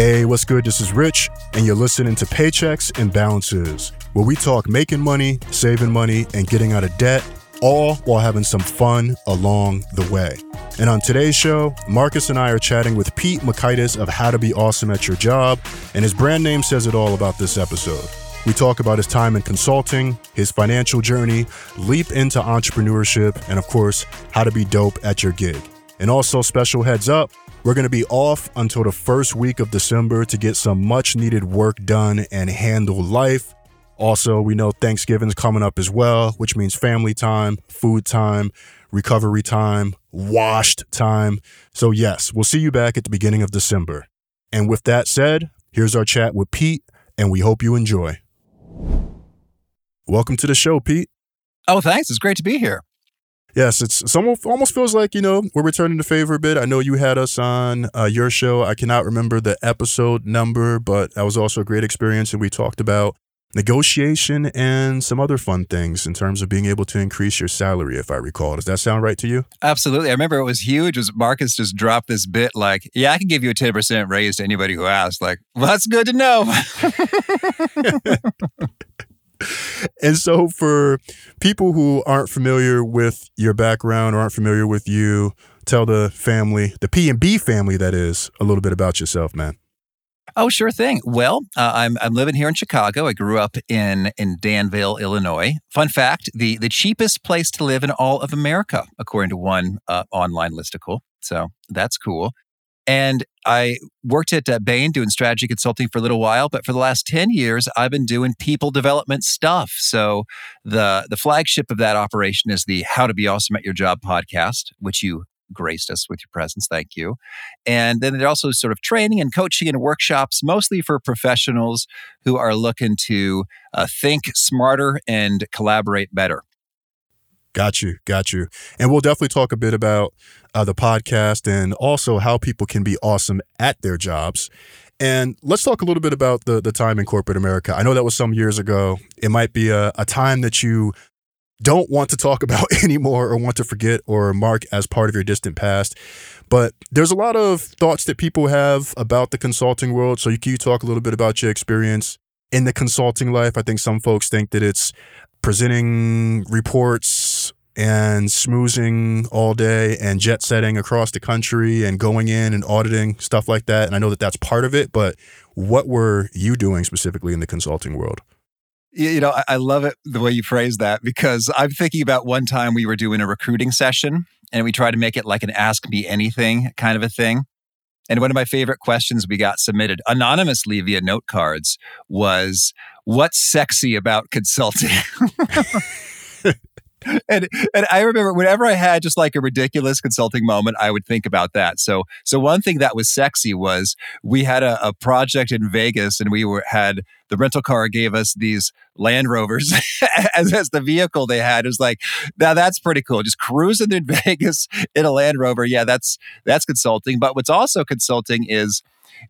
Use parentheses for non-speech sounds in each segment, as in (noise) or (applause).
Hey, what's good? This is Rich, and you're listening to Paychecks and Balances, where we talk making money, saving money, and getting out of debt, all while having some fun along the way. And on today's show, Marcus and I are chatting with Pete Mockaitis of How to Be Awesome at Your Job, and his brand name says it all about this episode. We talk about his time in consulting, his financial journey, leap into entrepreneurship, and of course, how to be dope at your gig. And also, special heads up, we're going to be off until the first week of December to get some much needed work done and handle life. Also, we know Thanksgiving's coming up as well, which means family time, food time, recovery time, washed time. So, yes, we'll see you back at the beginning of December. And with that said, here's our chat with Pete, and we hope you enjoy. Welcome to the show, Pete. Oh, thanks. It's great to be here. Yes, it's some almost feels like you know we're returning the favor a bit. I know you had us on uh, your show. I cannot remember the episode number, but that was also a great experience, and we talked about negotiation and some other fun things in terms of being able to increase your salary. If I recall, does that sound right to you? Absolutely. I remember it was huge. Was Marcus just dropped this bit like, "Yeah, I can give you a ten percent raise to anybody who asks." Like, well, that's good to know. (laughs) (laughs) (laughs) (laughs) and so for people who aren't familiar with your background or aren't familiar with you, tell the family, the P and B family that is, a little bit about yourself, man. Oh, sure thing. Well, uh, I'm I'm living here in Chicago. I grew up in in Danville, Illinois. Fun fact: the the cheapest place to live in all of America, according to one uh, online listicle. So that's cool. And I worked at uh, Bain doing strategy consulting for a little while, but for the last 10 years, I've been doing people development stuff. So the, the flagship of that operation is the How to Be Awesome at Your Job podcast, which you graced us with your presence. Thank you. And then there's also sort of training and coaching and workshops, mostly for professionals who are looking to uh, think smarter and collaborate better. Got you. Got you. And we'll definitely talk a bit about uh, the podcast and also how people can be awesome at their jobs. And let's talk a little bit about the, the time in corporate America. I know that was some years ago. It might be a, a time that you don't want to talk (laughs) about anymore or want to forget or mark as part of your distant past. But there's a lot of thoughts that people have about the consulting world. So you can you talk a little bit about your experience in the consulting life? I think some folks think that it's presenting reports and smoozing all day and jet setting across the country and going in and auditing stuff like that. And I know that that's part of it, but what were you doing specifically in the consulting world? You know, I love it the way you phrase that because I'm thinking about one time we were doing a recruiting session and we tried to make it like an ask me anything kind of a thing. And one of my favorite questions we got submitted anonymously via note cards was, What's sexy about consulting? (laughs) (laughs) and and I remember whenever I had just like a ridiculous consulting moment, I would think about that. So so one thing that was sexy was we had a, a project in Vegas, and we were had the rental car gave us these Land Rovers (laughs) as, as the vehicle they had. It was like now that's pretty cool. Just cruising in (laughs) Vegas in a Land Rover, yeah, that's that's consulting. But what's also consulting is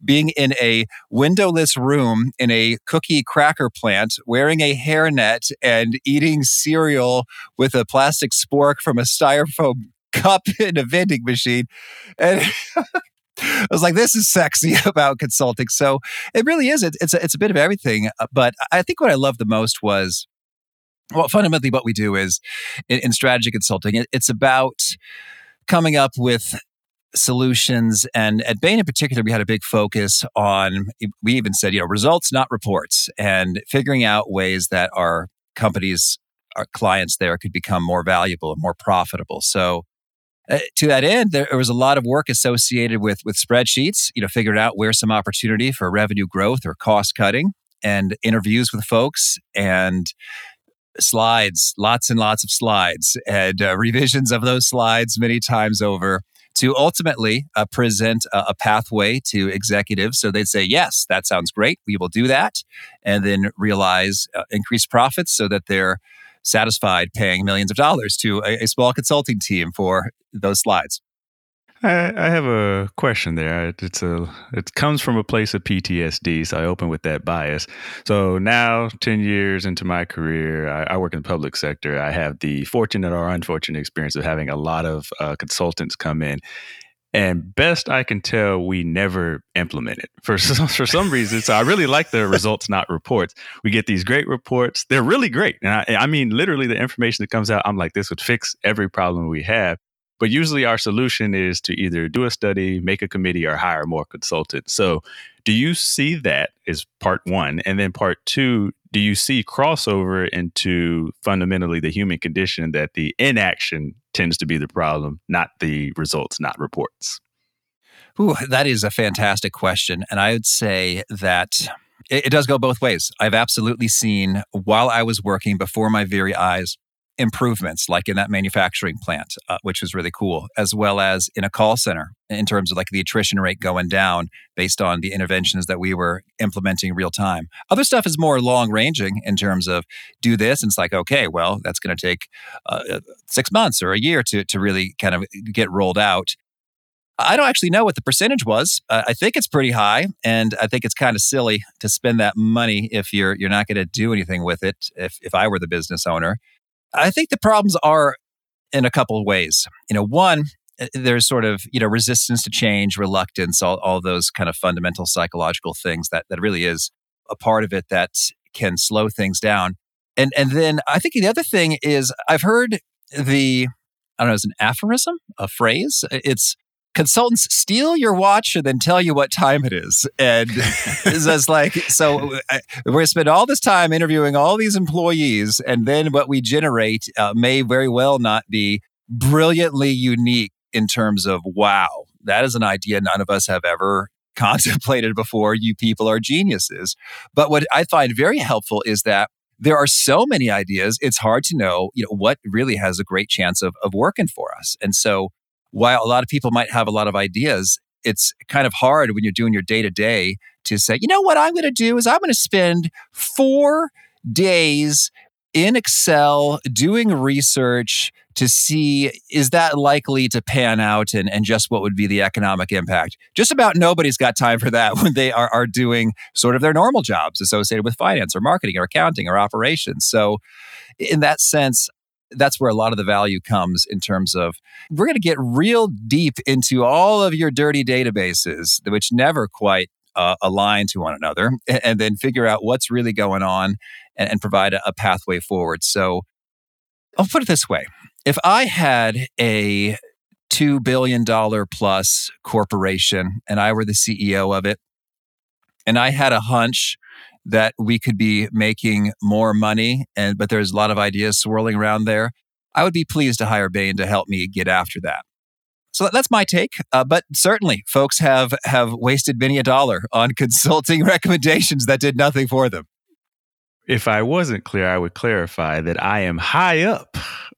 being in a windowless room in a cookie cracker plant, wearing a hairnet and eating cereal with a plastic spork from a styrofoam (laughs) cup in a vending machine. And I was like, this is sexy (laughs) about consulting. So it really is. It, it's, a, it's a bit of everything. Uh, but I think what I loved the most was well, fundamentally, what we do is in, in strategy consulting, it, it's about coming up with solutions. And at Bain in particular, we had a big focus on, we even said, you know, results, not reports, and figuring out ways that our companies, our clients there could become more valuable and more profitable. So, uh, to that end, there, was a lot of work associated with with spreadsheets. You know, figuring out where some opportunity for revenue growth or cost cutting, and interviews with folks, and slides, lots and lots of slides, and uh, revisions of those slides many times over to ultimately uh, present a, a, pathway to executives. So they'd say, yes, that sounds great. We will do that. And then realize uh, increased profits so that they're satisfied paying millions of dollars to a, a small consulting team for those slides. I, I have a question there. It's a it comes from a place of PTSD, so I open with that bias. So now, ten years into my career, I, I work in the public sector. I have the fortunate or unfortunate experience of having a lot of uh, consultants come in And best I can tell, we never implement it for some, (laughs) for some reason. So I really like the results, not reports. We get these great reports; they're really great, and I, I mean, literally, the information that comes out, I'm like, this would fix every problem we have. But usually, our solution is to either do a study, make a committee, or hire more consultants. So, do you see that as part one, and then part two? Do you see crossover into fundamentally the human condition that the inaction tends to be the problem, not the results, not reports? Ooh, that is a fantastic question. And I would say that it, it does go both ways. I've absolutely seen, while I was working before my very eyes, improvements like in that manufacturing plant, uh, which was really cool, as well as in a call center in terms of like the attrition rate going down based on the interventions that we were implementing real time. Other stuff is more long ranging in terms of do this. And it's like, okay, well, that's going to take uh, uh, six months or a year to, to really kind of get rolled out. I don't actually know what the percentage was. Uh, I think it's pretty high, and I think it's kind of silly to spend that money if you're you're not going to do anything with it. If if I were the business owner, I think the problems are in a couple of ways. You know, one, eh, there's sort of you know resistance to change, reluctance, all, all those kind of fundamental psychological things that that really is a part of it that can slow things down. And and then I think the other thing is I've heard the I don't know, is an aphorism, a phrase. It's consultants steal your watch and then tell you what time it is. And (laughs) it's just like, so uh, we're going to spend all this time interviewing all these employees, and then what we generate uh, may very well not be brilliantly unique in terms of, wow, that is an idea none of us have ever (laughs) contemplated before. You people are geniuses. But what I find very helpful is that there are so many ideas it's hard to know you know what really has a great chance of, of working for us and so while a lot of people might have a lot of ideas, it's kind of hard when you're doing your day to day to say, you know what I'm going to do is I'm going to spend four days in Excel doing research to see is that likely to pan out and, and just what would be the economic impact. Just about nobody's got time for that (laughs) when they are, are doing sort of their normal jobs associated with finance or marketing or accounting or operations. So, in that sense, that's where a lot of the value comes in terms of we're going to get real deep into all of your dirty databases, which never quite uh, align to one another, and, and, then figure out what's really going on and, and provide a, a pathway forward. So I'll put it this way if I had a $2 billion plus corporation and I were the CEO of it, and I had a hunch that we could be making more money and but there's a lot of ideas swirling around there i would be pleased to hire bain to help me get after that. So that's my take uh, but certainly folks have have wasted many a dollar on (laughs) consulting recommendations that did nothing for them. If i wasn't clear i would clarify that i am high up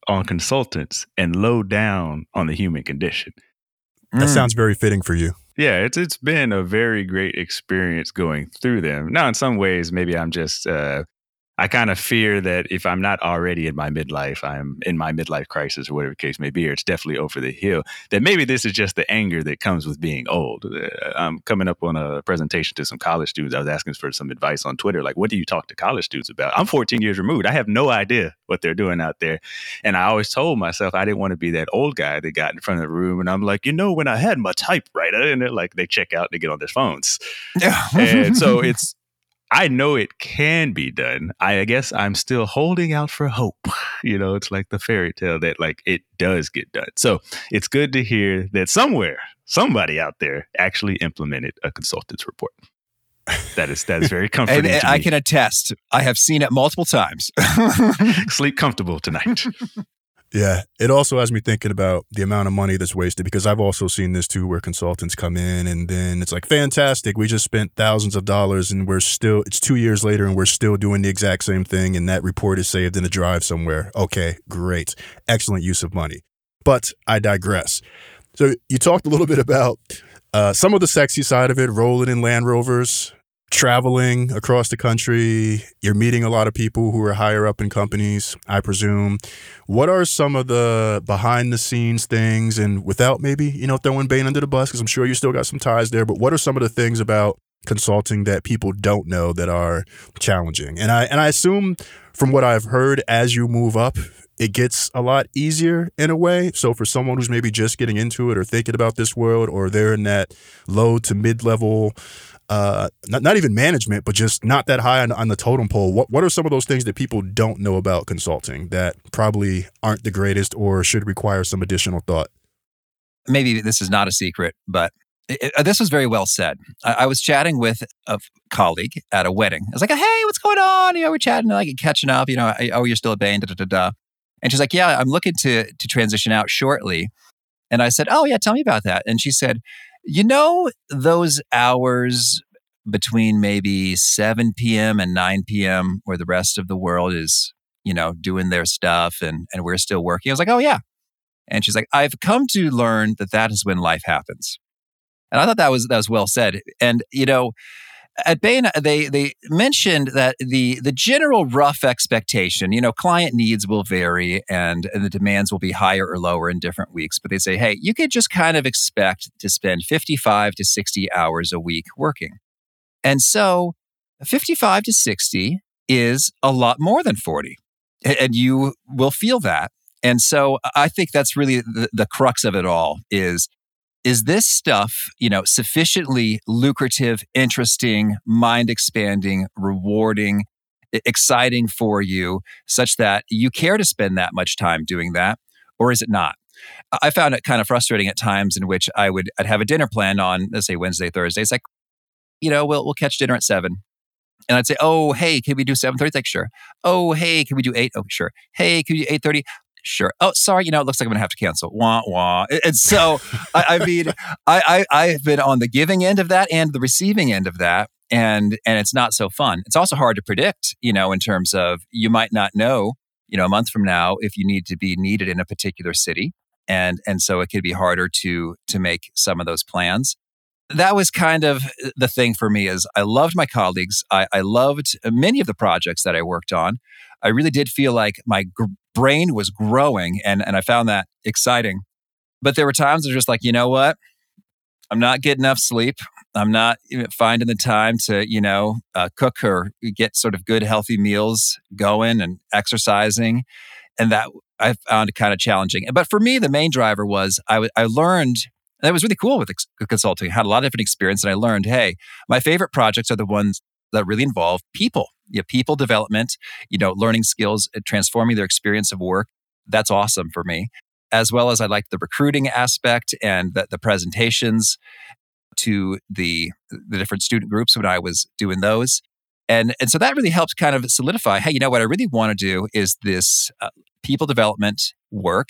on consultants and low down on the human condition. That mm. sounds very fitting for you yeah, it's it's been a very great experience going through them. Now, in some ways, maybe I'm just uh, I kind of fear that if I'm not already in my midlife, I'm in my midlife crisis or whatever the case may be, or it's definitely over the hill, that maybe this is just the anger that comes with being old. Uh, I'm coming up on a presentation to some college students. I was asking for some advice on Twitter, like, what do you talk to college students about? I'm 14 years removed. I have no idea what they're doing out there. And I always told myself I didn't want to be that old guy that got in front of the room and I'm like, you know, when I had my typewriter, and they're like, they check out, they get on their phones. Yeah. and so (laughs) it's, I know it can be done. I guess I'm still holding out for hope. (laughs) You know, it's like the fairy tale that like it does get done. So it's good to hear that somewhere, somebody out there actually implemented a consultant's report. That is that is very (laughs) comforting. and, and I can attest. I have seen it multiple times. (laughs) Sleep comfortable tonight. Yeah, it also has me thinking about the amount of money that's wasted because I've also seen this too, where consultants come in and then it's like, fantastic, we just spent thousands of dollars and we're still, it's two years later and we're still doing the exact same thing and that report is saved in a drive somewhere. Okay, great. Excellent use of money. But I digress. So you talked a little bit about uh, some of the sexy side of it, rolling in Land Rovers, traveling across the country. You're meeting a lot of people who are higher up in companies, I presume. What are some of the behind the scenes things? And without maybe, you know, throwing Bain under the bus, because I'm sure you still got some ties there, but what are some of the things about consulting that people don't know that are challenging? And I and I assume from what I've heard as you move up it gets a lot easier in a way. So for someone who's maybe just getting into it or thinking about this world, or they're in that low to mid level, uh, not, not even management, but just not that high on, on the totem pole, what, what are some of those things that people don't know about consulting that probably aren't the greatest or should require some additional thought? Maybe this is not a secret, but it, it, this was very well said. I, I, was chatting with a colleague at a wedding. I was like, "Hey, what's going on?" You know, we're chatting, like catching up. You know, oh, you're still at Bain, da da da da. And she's like, "Yeah, I'm looking to to transition out shortly." And I said, "Oh yeah, tell me about that." And she said, "You know, those hours between maybe 7 p.m. and 9 p.m., where the rest of the world is, you know, doing their stuff, and and we're still working." I was like, "Oh yeah." And she's like, "I've come to learn that that is when life happens." And I thought that was that was well said. And you know, at Bain, they they mentioned that the the general rough expectation, you know, client needs will vary and, and the demands will be higher or lower in different weeks. But they say, hey, you could just kind of expect to spend 55 to 60 hours a week working. And so 55 to 60 is a lot more than 40. And you will feel that. And so I think that's really the, the crux of it all is is this stuff, you know, sufficiently lucrative, interesting, mind expanding, rewarding, exciting for you such that you care to spend that much time doing that? Or is it not? I found it kind of frustrating at times in which I would I'd have a dinner plan on, let's say Wednesday, Thursday. It's like, you know, we'll we'll catch dinner at seven. And I'd say, oh, hey, can we do 7.30? Like, sure. Oh, hey, can we do 8? Oh, sure. Hey, can we do 8.30? Sure. Oh, sorry. You know, it looks like I'm going to have to cancel. Wah, wah. And so, I, I, mean, I, I, I've been on the giving end of that and the receiving end of that. And, and it's not so fun. It's also hard to predict, you know, in terms of you might not know, you know, a month from now if you need to be needed in a particular city. And, and so it could be harder to, to make some of those plans that was kind of the thing for me is I loved my colleagues. I, I loved many of the projects that I worked on. I really did feel like my gr- brain was growing and, and I found that exciting. But there were times I was just like, you know what? I'm not getting enough sleep. I'm not finding the time to, you know, uh, cook or get sort of good, healthy meals going and exercising. And that I found kind of challenging. But for me, the main driver was I, w- I learned that was really cool with ex- consulting. I had a lot of different experience and I learned, hey, my favorite projects are the ones that really involve people, you know, people development, you know, learning skills, transforming their experience of work. That's awesome for me. As well as I like the recruiting aspect and the, the presentations to the the different student groups when I was doing those. And, and so that really helped kind of solidify hey, you know what I really want to do is this uh, people development work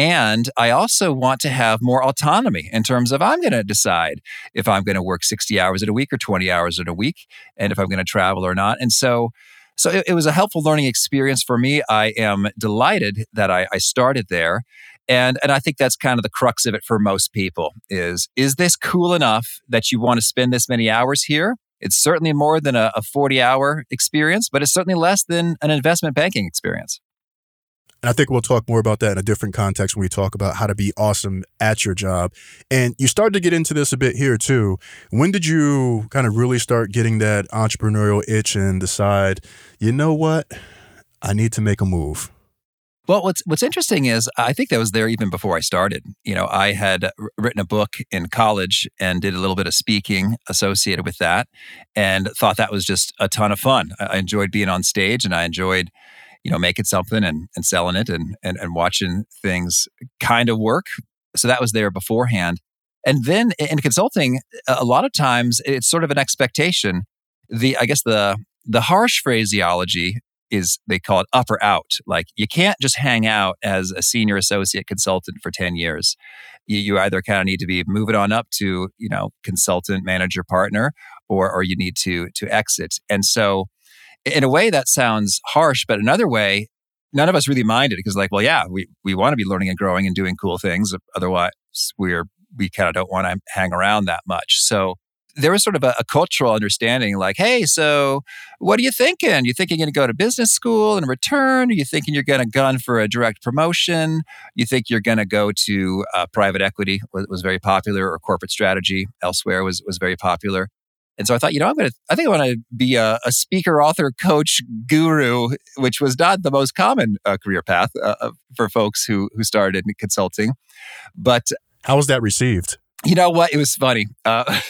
and I also want to have more autonomy in terms of I'm going to decide if I'm going to work 60 hours in a week or 20 hours in a week and if I'm going to travel or not. And so, so it, it, was a helpful learning experience for me. I am delighted that I, I started there. And, and I think that's kind of the crux of it for most people is, is this cool enough that you want to spend this many hours here? It's certainly more than a, a 40 hour experience, but it's certainly less than an investment banking experience. And I think we'll talk more about that in a different context when we talk about how to be awesome at your job. And you started to get into this a bit here too. When did you kind of really start getting that entrepreneurial itch and decide, you know what? I need to make a move? Well, what's what's interesting is I think that was there even before I started. You know, I had written a book in college and did a little bit of speaking associated with that, and thought that was just a ton of fun. I enjoyed being on stage, and I enjoyed you know, making something and, and selling it and, and, and watching things kind of work. So that was there beforehand. And then in consulting, a lot of times it's sort of an expectation. The, I guess the, the harsh phraseology is they call it up or out. Like you can't just hang out as a senior associate consultant for 10 years. You, you either kind of need to be moving on up to, you know, consultant, manager, partner, or, or you need to, to exit. And so in a way that sounds harsh, but another way, none of us really minded because like, well, yeah, we, we want to be learning and growing and doing cool things. Otherwise we're, we kind of don't want to hang around that much. So there was sort of a, a, cultural understanding like, hey, so what are you thinking? You thinking you're going to go to business school and return? Are you thinking you're going to gun for a direct promotion? You think you're going to go to uh, private equity was, was very popular or corporate strategy elsewhere was, was very popular. And so I thought, you know, I'm going to, I think I want to be a, a, speaker, author, coach, guru, which was not the most common uh, career path uh, for folks who, who started in consulting. But how was that received? You know what? It was funny. Uh,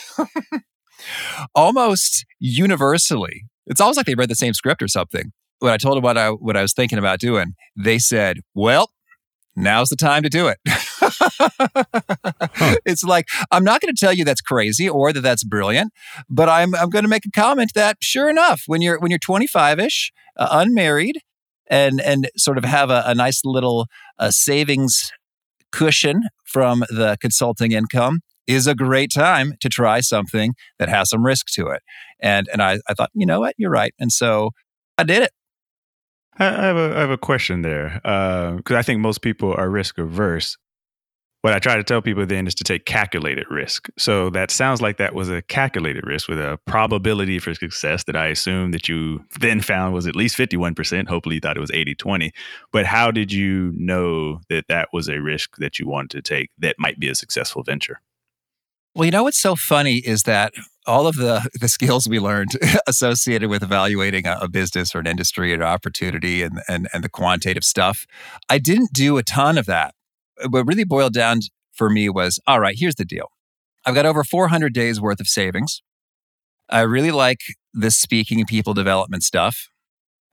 (laughs) almost universally, it's almost like they read the same script or something. When I told them what I, what I was thinking about doing, they said, well, now's the time to do it. (laughs) (laughs) huh. It's like, I'm not going to tell you that's crazy or that that's brilliant, but I'm, I'm going to make a comment that sure enough, when you're, when you're 25 ish, uh, unmarried, and, and sort of have a, a nice little uh, savings cushion from the consulting income is a great time to try something that has some risk to it. And, and I, I thought, you know what, you're right. And so I did it. I have a, I have a question there because uh, I think most people are risk averse. What I try to tell people then is to take calculated risk. So that sounds like that was a calculated risk with a probability for success that I assume that you then found was at least 51%. Hopefully you thought it was 80 20. But how did you know that that was a risk that you wanted to take that might be a successful venture? Well, you know what's so funny is that all of the, the skills we learned (laughs) associated with evaluating a, a, business or an industry or an opportunity and, and, and the quantitative stuff, I didn't do a ton of that. What really boiled down for me was all right, here's the deal. I've got over 400 days worth of savings. I really like this speaking and people development stuff.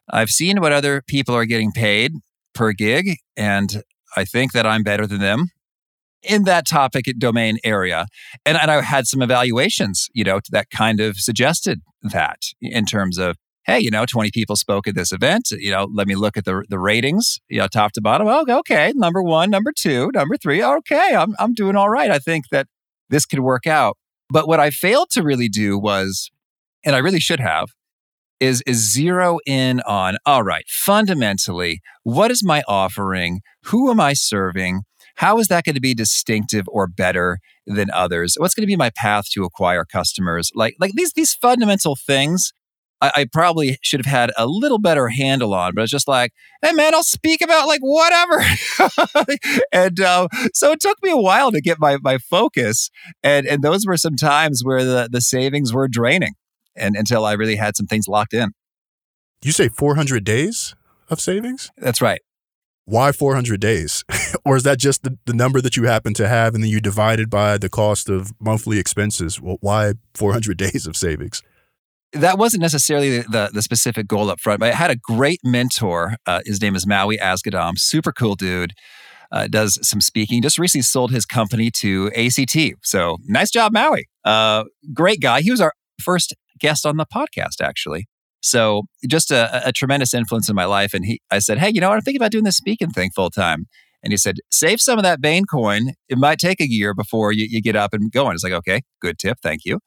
I've seen what other people are getting paid per gig, and I think that I'm better than them in that topic domain area. And, and I had some evaluations, you know, that kind of suggested that in terms of, hey, you know, 20 people spoke at this event. You know, let me look at the, the ratings, you know, top to bottom. Oh, okay. Number one, number two, number three. Okay. I'm, I'm doing all right. I think that this could work out. But what I failed to really do was, and I really should have, is is zero in on all right fundamentally what is my offering who am i serving how is that going to be distinctive or better than others? What's going to be my path to acquire customers? Like, like these, these fundamental things I, I, probably should have had a little better handle on, but it's just like, hey man, I'll speak about like whatever. (laughs) and uh, so it took me a while to get my my focus, and and those were some times where the the savings were draining, and until I really had some things locked in. You say 400 days of savings? That's right why 400 days? (laughs) or is that just the, the number that you happen to have and then you divide it by the cost of monthly expenses? Well, why 400 (laughs) days of savings? That wasn't necessarily the, the, the specific goal up front, but I had a great mentor. Uh, his name is Mawi Asgedom, super cool dude. Uh, does some speaking. Just recently sold his company to ACT. So nice job, Mawi. Uh, great guy. He was our first guest on the podcast, actually. So just a, a, tremendous influence in my life. And he, I said, hey, you know what? I'm thinking about doing this speaking thing full time. And he said, save some of that Bain coin. It might take a year before you, you get up and going. It's like, okay, good tip. Thank you.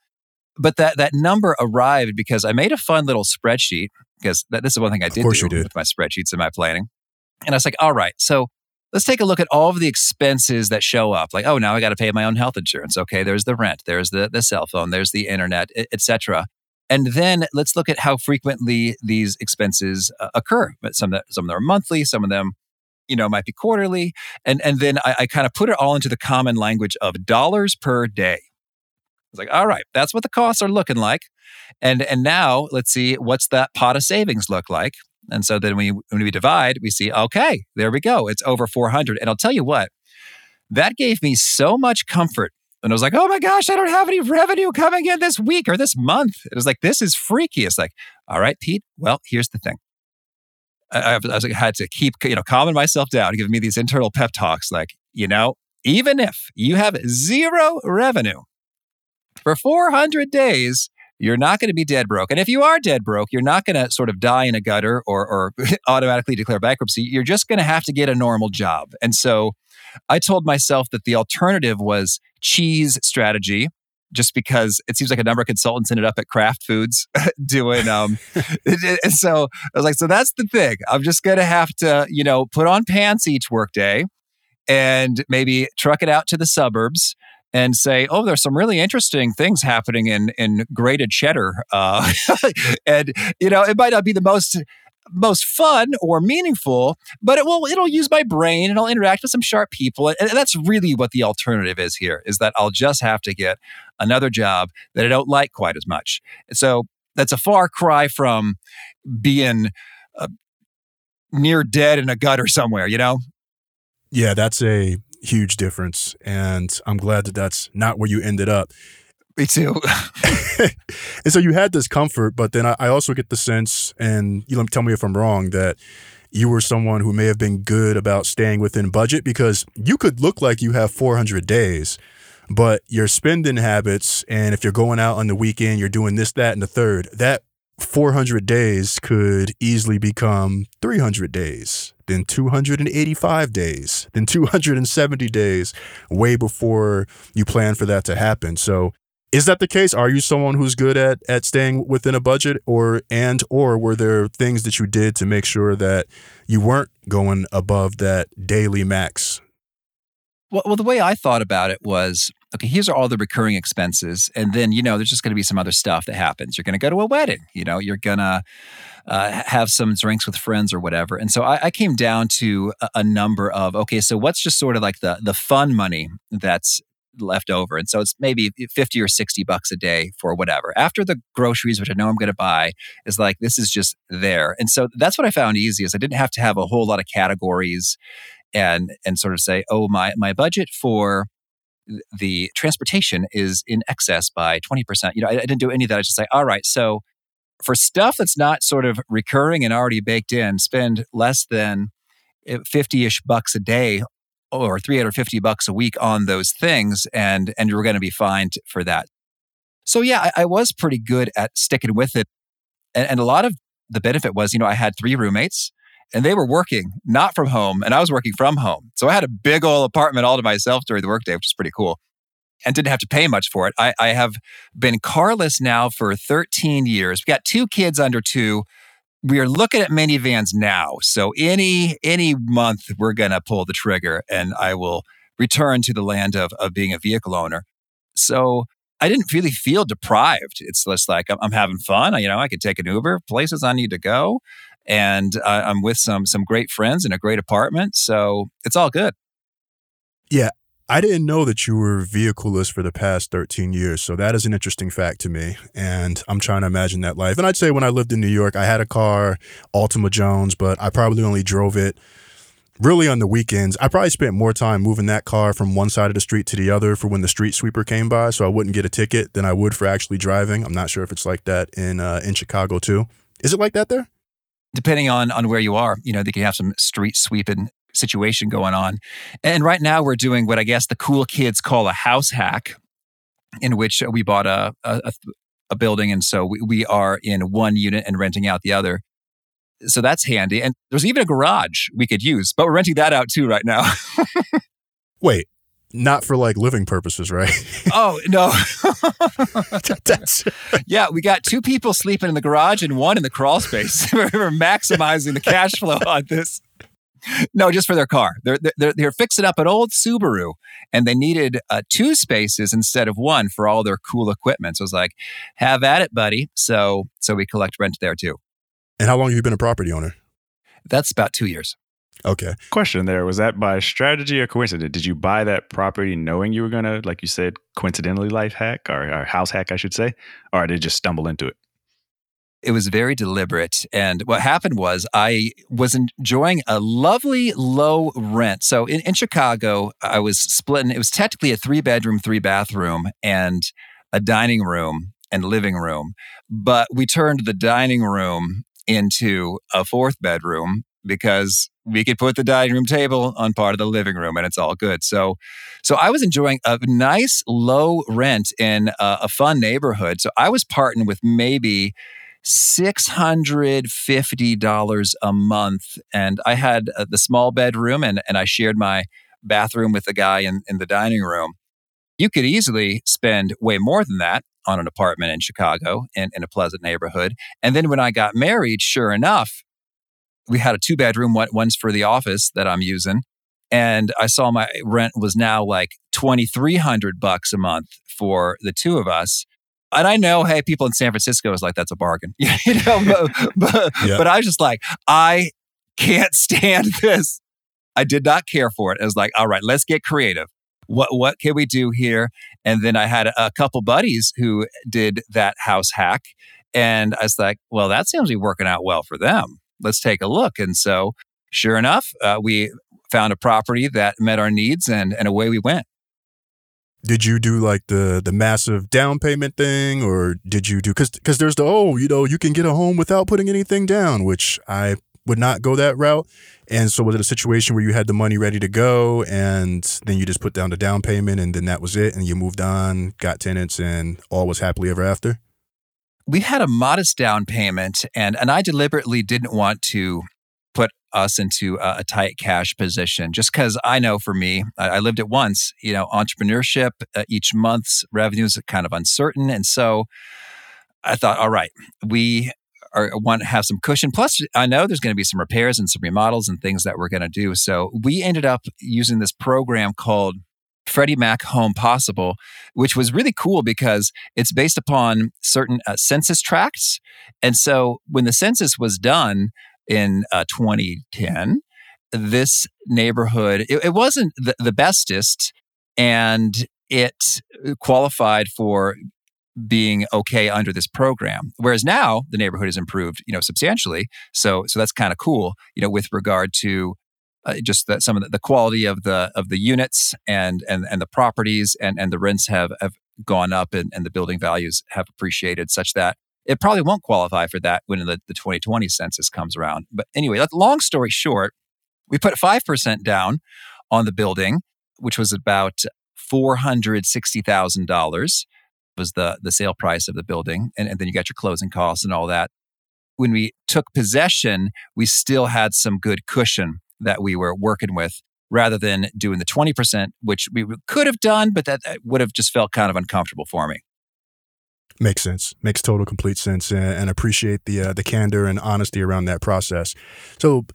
But that, that number arrived because I made a fun little spreadsheet because that, this is one thing I did do did. with my spreadsheets and my planning. And I was like, all right, so let's take a look at all of the expenses that show up. Like, oh, now I got to pay my own health insurance. Okay, there's the rent, there's the, the cell phone, there's the internet, etc. And then let's look at how frequently these expenses uh, occur. Some of, some of them are monthly, some of them, you know, might be quarterly. And, and then I, I kind of put it all into the common language of dollars per day. It's like, all right, that's what the costs are looking like. And, and now let's see what's that pot of savings look like. And so then we, when we divide, we see, okay, there we go. It's over 400. And I'll tell you what, that gave me so much comfort and I was like, oh my gosh, I don't have any revenue coming in this week or this month. It was like, this is freaky. It's like, all right, Pete, well, here's the thing. I, I, was, I had to keep, you know, calming myself down, giving me these internal pep talks. Like, you know, even if you have zero revenue for 400 days, you're not going to be dead broke. And if you are dead broke, you're not going to sort of die in a gutter or, or (laughs) automatically declare bankruptcy. You're just going to have to get a normal job. And so I told myself that the alternative was cheese strategy just because it seems like a number of consultants ended up at Kraft Foods (laughs) doing um (laughs) and so I was like so that's the thing I'm just going to have to you know put on pants each workday and maybe truck it out to the suburbs and say oh there's some really interesting things happening in in grated cheddar uh, (laughs) and you know it might not be the most most fun or meaningful, but it will it'll use my brain and I'll interact with some sharp people. And that's really what the alternative is here is that I'll just have to get another job that I don't like quite as much. So that's a far cry from being uh, near dead in a gutter somewhere, you know? Yeah, that's a huge difference. And I'm glad that that's not where you ended up. Me too. (laughs) and so you had this comfort, but then I, I also get the sense, and you know, tell me if I'm wrong, that you were someone who may have been good about staying within budget because you could look like you have 400 days, but your spending habits, and if you're going out on the weekend, you're doing this, that, and the third, that 400 days could easily become 300 days, then 285 days, then 270 days, way before you plan for that to happen. So, is that the case? Are you someone who's good at at staying within a budget, or and or were there things that you did to make sure that you weren't going above that daily max? Well, well, the way I thought about it was okay, here's all the recurring expenses. And then, you know, there's just going to be some other stuff that happens. You're going to go to a wedding, you know, you're going to uh, have some drinks with friends or whatever. And so I, I came down to a, a, number of, okay, so what's just sort of like the, the fun money that's left over. And so it's maybe 50 or 60 bucks a day for whatever. After the groceries, which I know I'm going to buy, is like, this is just there. And so that's what I found easy is I didn't have to have a whole lot of categories and and sort of say, oh, my my budget for the transportation is in excess by 20%. You know, I, I didn't do any of that. I just say, all right, so for stuff that's not sort of recurring and already baked in, spend less than eh, 50 ish bucks a day or 350 bucks a week on those things and and you're going to be fine for that so yeah I, I, was pretty good at sticking with it and, and, a lot of the benefit was you know i had three roommates and they were working not from home and I was working from home. So I had a big old apartment all to myself during the workday, which is pretty cool and didn't have to pay much for it. I, I have been carless now for 13 years. We got two kids under two. We are looking at minivans now. So any any month we're gonna pull the trigger and I will return to the land of, of being a vehicle owner. So I didn't really feel deprived. It's just like I'm, I'm having fun. I, you know, I could take an Uber places I need to go and uh, I'm with some some great friends in a great apartment, so it's all good. Yeah, I didn't know that you were vehicleless for the past 13 years. So that is an interesting fact to me. And I'm trying to imagine that life. And I'd say when I lived in New York, I had a car, Altima Jones, but I probably only drove it really on the weekends. I probably spent more time moving that car from one side of the street to the other for when the street sweeper came by so I wouldn't get a ticket than I would for actually driving. I'm not sure if it's like that in uh, in Chicago too. Is it like that there? Depending on on where you are, you know, they can have some street sweeping situation going on. And right now we're doing what I guess the cool kids call a house hack, in which we bought a a, a building, and so we, we are in one unit and renting out the other. So that's handy. And there's even a garage we could use, but we're renting that out too right now. (laughs) Wait, not for like living purposes, right? (laughs) oh no. (laughs) (laughs) yeah, we got two people sleeping in the garage and one in the crawl space. we're maximizing the cash flow on this. No, just for their car. They're they're they're fixing up an old Subaru, and they needed uh, two spaces instead of one for all their cool equipment. So I was like, "Have at it, buddy." So so we collect rent there too. And how long have you been a property owner? That's about two years. Okay. Question there was that by strategy or coincidence? Did you buy that property knowing you were going to, like you said, coincidentally life hack or, or house hack, I should say? Or did you just stumble into it? It was very deliberate. And what happened was I was enjoying a lovely low rent. So in, in Chicago, I was splitting, it was technically a three bedroom, three bathroom, and a dining room and living room. But we turned the dining room into a fourth bedroom because we could put the dining room table on part of the living room and it's all good. So, so I was enjoying a nice low rent in a, a fun neighborhood. So I was parting with maybe $650 a month. And I had uh, the small bedroom and, and I shared my bathroom with the guy in, in the dining room. You could easily spend way more than that on an apartment in Chicago in, in a pleasant neighborhood. And then when I got married, sure enough, we had a two bedroom, one's for the office that I'm using. And I saw my rent was now like 2,300 bucks a month for the two of us. And I know, hey, people in San Francisco is like, that's a bargain. (laughs) you know, but, (laughs) but, Yeah. but I was just like, I can't stand (laughs) this. I did not care for it. I was like, all right, let's get creative. What what can we do here? And then I had a, a couple buddies who did that house hack. And I was like, well, that seems to be working out well for them. Let's take a look. And so, sure enough, uh, we found a property that met our needs and, and away we went. Did you do like the the massive down payment thing, or did you do because because there's the oh you know you can get a home without putting anything down, which I would not go that route. And so was it a situation where you had the money ready to go, and then you just put down the down payment, and then that was it, and you moved on, got tenants, and all was happily ever after? We had a modest down payment and and I deliberately didn't want to put us into a, a tight cash position just because I know for me I, I lived it once you know entrepreneurship uh, each month's revenues are kind of uncertain and so I thought all right we want to have some cushion. Plus I know there's going to be some repairs and some remodels and things that we're going to do so we ended up using this program called Freddie Mac Home Possible, which was really cool because it's based upon certain uh, census tracts. And so when the census was done in uh, 2010, this neighborhood, it, it wasn't the, the bestest and it qualified for being okay under this program whereas now the neighborhood has improved you know substantially so so that's kind of cool you know with regard to uh, just that some of the, the quality of the of the units and and and the properties and and the rents have have gone up and, and the building values have appreciated such that it probably won't qualify for that when the, the 2020 census comes around. But anyway long story short we put 5% down on the building which was about $460000 was the the sale price of the building. And, and then you got your closing costs and all that. When we took possession we still had some good cushion that we were working with rather than doing the 20%, which we could have done, but that, that would have just felt kind of uncomfortable for me. Makes sense. Makes total complete sense, and, and appreciate the uh, the candor and honesty around that process. So,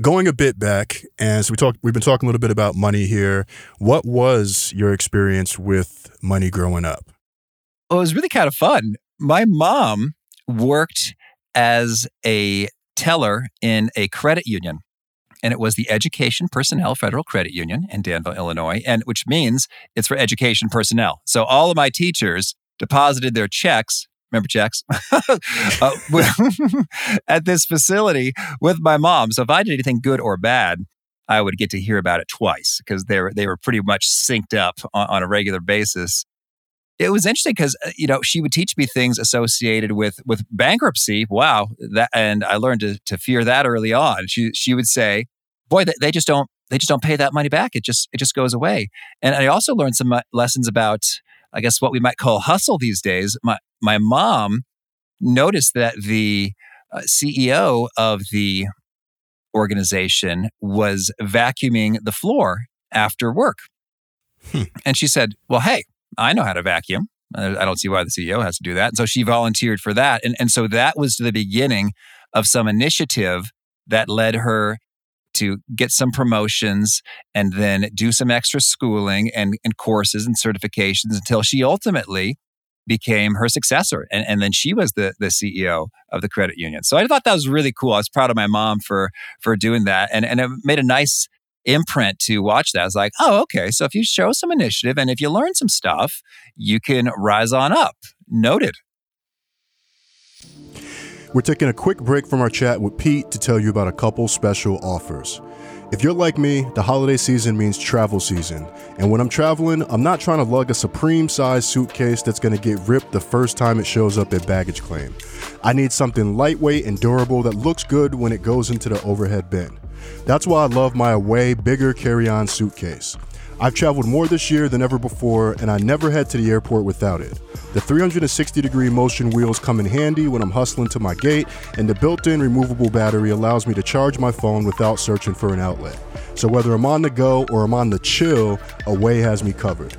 going a bit back, as we talked, we've been talking a little bit about money here. What was your experience with money growing up? Well, it was really kind of fun. My mom worked as a teller in a credit union and it was the Education Personnel Federal Credit Union in Danville, Illinois, and which means it's for education personnel. So all of my teachers deposited their checks. Remember checks (laughs) uh, (laughs) at this facility with my mom. So if I did anything good or bad, I would get to hear about it twice because they were they were pretty much synced up on, on a regular basis. It was interesting because you know she would teach me things associated with with bankruptcy. Wow, that and I learned to to fear that early on. She she would say, boy, they, they just don't they just don't pay that money back. It just it just goes away. And I also learned some lessons about I guess what we might call hustle these days. My my mom noticed that the uh, CEO of the organization was vacuuming the floor after work. Hmm. And she said, "Well, hey, I know how to vacuum. I don't see why the CEO has to do that." And so she volunteered for that. And and so that was the beginning of some initiative that led her to get some promotions and then do some extra schooling and, and courses and certifications until she ultimately became her successor. And, and then she was the, the CEO of the credit union. So I thought that was really cool. I was proud of my mom for, for doing that. And, and it made a nice imprint to watch that. I was like, oh, okay. So if you show some initiative and if you learn some stuff, you can rise on up. Noted. We're taking a quick break from our chat with Pete to tell you about a couple special offers. If you're like me, the holiday season means travel season. And when I'm traveling, I'm not trying to lug a supreme size suitcase that's going to get ripped the first time it shows up at baggage claim. I need something lightweight and durable that looks good when it goes into the overhead bin. That's why I love my Away Bigger Carry On suitcase. I've traveled more this year than ever before, and I never head to the airport without it. The 360 degree motion wheels come in handy when I'm hustling to my gate, and the built in removable battery allows me to charge my phone without searching for an outlet. So whether I'm on the go or I'm on the chill, Away has me covered.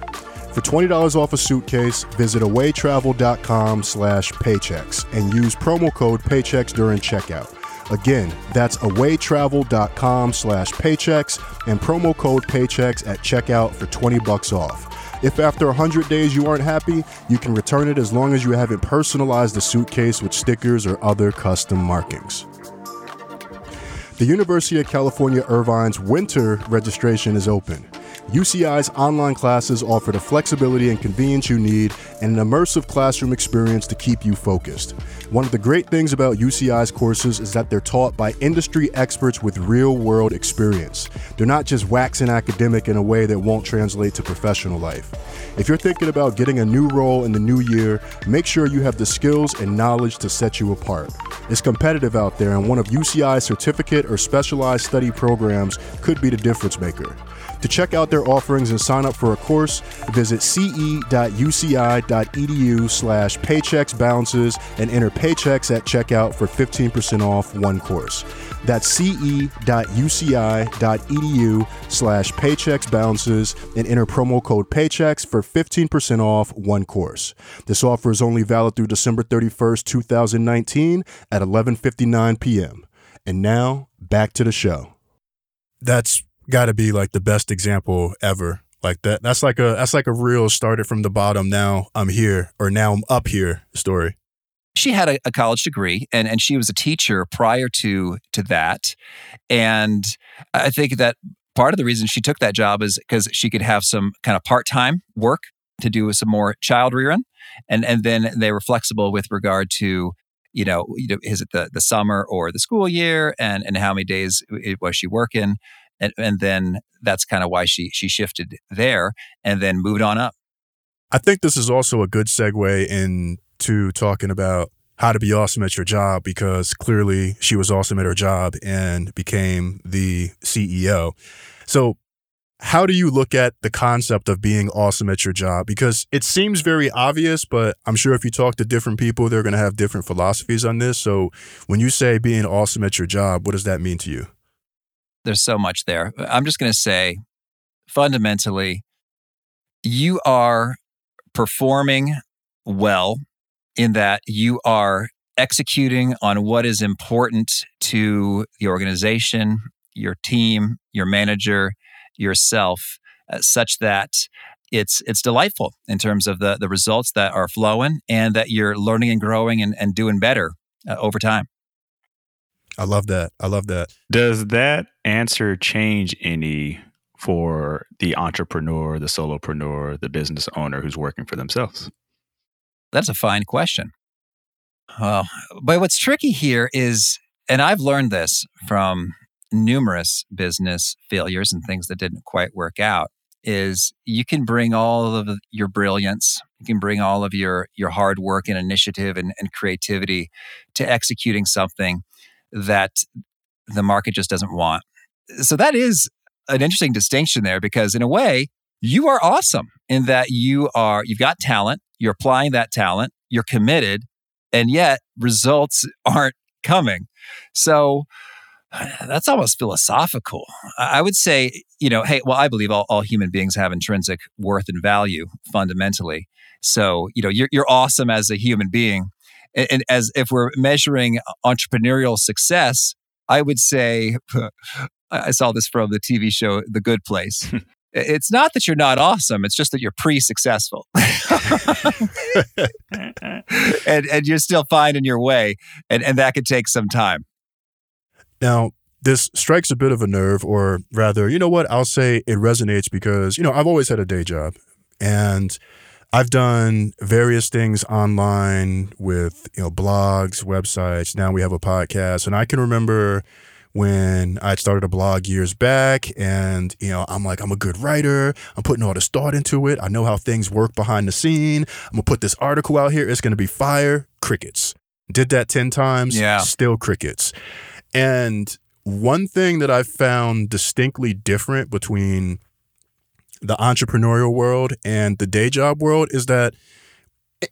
For $20 off a suitcase, visit awaytravel.com slash paychecks and use promo code paychecks during checkout. Again, that's awaytravel.com slash paychecks and promo code paychecks at checkout for 20 bucks off. If after 100 days you aren't happy, you can return it as long as you haven't personalized the suitcase with stickers or other custom markings. The University of California Irvine's winter registration is open. UCI's online classes offer the flexibility and convenience you need and an immersive classroom experience to keep you focused. One of the great things about UCI's courses is that they're taught by industry experts with real world experience. They're not just waxing academic in a way that won't translate to professional life. If you're thinking about getting a new role in the new year, make sure you have the skills and knowledge to set you apart. It's competitive out there, and one of UCI's certificate or specialized study programs could be the difference maker. To check out their offerings and sign up for a course, visit ce.uci.edu slash paychecks balances and enter paychecks at checkout for 15% off one course. That's ce.uci.edu slash paychecks balances and enter promo code paychecks for 15% off one course. This offer is only valid through December 31st, 2019 at 11:59 p.m. And now, back to the show. That's got to be like the best example ever. Like that. That's like a that's like a real started from the bottom. Now I'm here, or now I'm up here story. She had a, a college degree, and and she was a teacher prior to to that, and I think that part of the reason she took that job is because she could have some kind of part time work to do with some more child rearing, and and then they were flexible with regard to you know, is it the, the summer or the school year and, and how many days was she working? and, and then that's kind of why she she shifted there and then moved on up. I think this is also a good segue into talking about how to be awesome at your job because clearly she was awesome at her job and became the CEO. So, how do you look at the concept of being awesome at your job? Because it seems very obvious, but I'm sure if you talk to different people, they're going to have different philosophies on this. So, when you say being awesome at your job, what does that mean to you? there's so much there. I'm just going to say fundamentally, you are performing well in that you are executing on what is important to the organization, your team, your manager, yourself, uh, such that it's it's delightful in terms of the the results that are flowing and that you're learning and growing and, and doing better uh, over time. I love that. I love that. Does that answer change any for the entrepreneur, the solopreneur, the business owner who's working for themselves? That's a fine question. Well, but what's tricky here is, and I've learned this from numerous business failures and things that didn't quite work out, is you can bring all of your brilliance, you can bring all of your your hard work and initiative and, and creativity to executing something that the market just doesn't want. So that is an interesting distinction there because in a way, you are awesome in that you are you've got talent, you're applying that talent, you're committed, and yet results aren't coming. So (sighs) that's almost philosophical. I would say, you know, hey, well, I believe all, all human beings have intrinsic worth and value fundamentally. So, you know, you're, you're awesome as a human being and as if we're measuring entrepreneurial success, I would say (laughs) I saw this from the TV show The Good Place. (laughs) it's not that you're not awesome, it's just that you're pre-successful. (laughs) and and you're still finding your way and and that could take some time. Now, this strikes a bit of a nerve or rather, you know what, I'll say it resonates because, you know, I've always had a day job and I've done various things online with, you know, blogs, websites. Now we have a podcast. And I can remember when I started a blog years back and, you know, I'm like, I'm a good writer. I'm putting all this thought into it. I know how things work behind the scene. I'm gonna put this article out here. It's gonna be fire. Crickets. Did that 10 times. Yeah. Still crickets. And one thing that I've found distinctly different between the entrepreneurial world and the day job world is that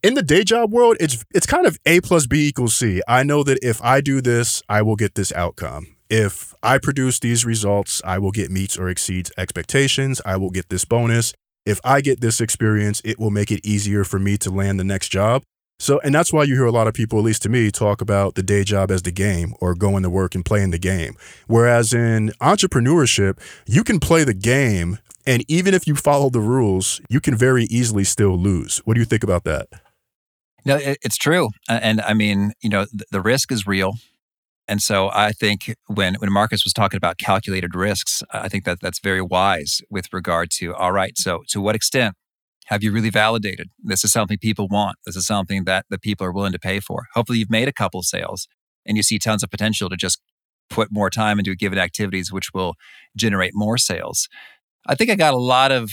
in the day job world, it's it's kind of A plus B equals C. I know that if I do this, I will get this outcome. If I produce these results, I will get meets or exceeds expectations. I will get this bonus. If I get this experience, it will make it easier for me to land the next job. So, and that's why you hear a lot of people, at least to me, talk about the day job as the game or going to work and playing the game. Whereas in entrepreneurship, you can play the game And even if you follow the rules, you can very easily still lose. What do you think about that? No, it's true. And I mean, you know, the risk is real. And so I think when, when Marcus was talking about calculated risks, I think that that's very wise with regard to, all right, so to what extent have you really validated this is something people want? This is something that the people are willing to pay for. Hopefully you've made a couple sales and you see tons of potential to just put more time into given activities, which will generate more sales. I think I got a lot of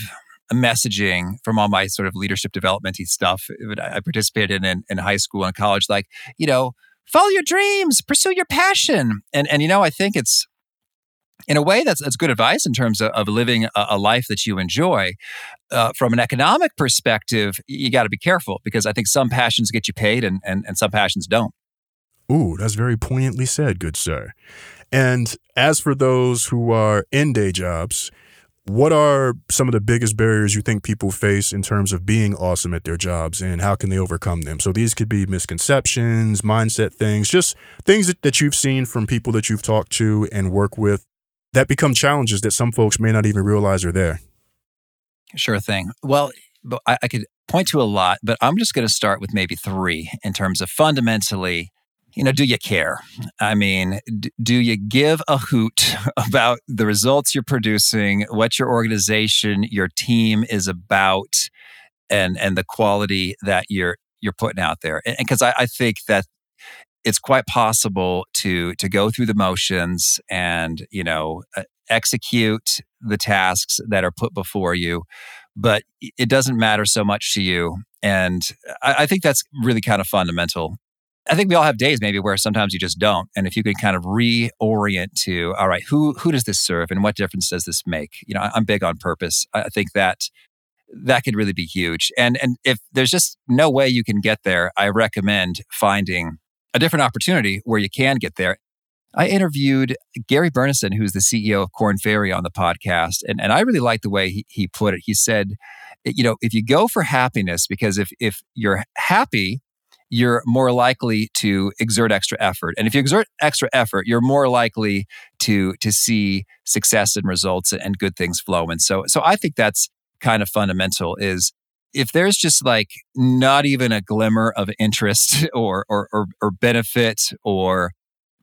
messaging from all my sort of leadership developmenty stuff eh, I participated in in high school and college, like, you know, follow your dreams, pursue your passion. And and you know, I think it's in a way that's that's good advice in terms of, of living a, a, life that you enjoy. Uh, from an economic perspective, you got to be careful because I think some passions get you paid and, and and some passions don't. Ooh, that's very poignantly said, good sir. And as for those who are in day jobs, what are some of the biggest barriers you think people face in terms of being awesome at their jobs and how can they overcome them? So these could be misconceptions, mindset things, just things that, that you've seen from people that you've talked to and work with that become challenges that some folks may not even realize are there. Sure thing. Well, I, I could point to a lot, but I'm just going to start with maybe three in terms of fundamentally you know, do you care? I mean, d- do you give a hoot (laughs) about the results you're producing, what your organization, your team is about, and and the quality that you're you're putting out there? And because I, I think that it's quite possible to to go through the motions and you know uh, execute the tasks that are put before you, but it doesn't matter so much to you. And I, I think that's really kind of fundamental I think we all have days maybe where sometimes you just don't. And if you can kind of reorient to, all right, who who does this serve and what difference does this make? You know, I'm big on purpose. I think that that could really be huge. And and if there's just no way you can get there, I recommend finding a different opportunity where you can get there. I interviewed Gary Burnison, who's the CEO of Korn Ferry, on the podcast, and, and I really like the way he, he put it. He said, you know, if you go for happiness, because if if you're happy, you're more likely to exert extra effort. And if you exert extra effort, you're more likely to to see success and results and good things flow. And so so I think that's kind of fundamental is if there's just like not even a glimmer of interest (laughs) or or or, or benefit or